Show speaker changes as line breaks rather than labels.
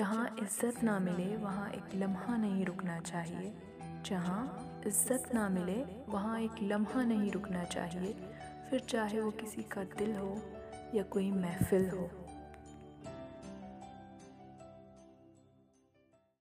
जहाँ इज़्ज़त ना मिले, वहाँ एक लम्हा नहीं रुकना चाहिए। जहाँ इज़्ज़त ना मिले, वहाँ एक लम्हा नहीं रुकना चाहिए। फिर चाहे वो किसी का दिल हो या कोई महफ़िल हो।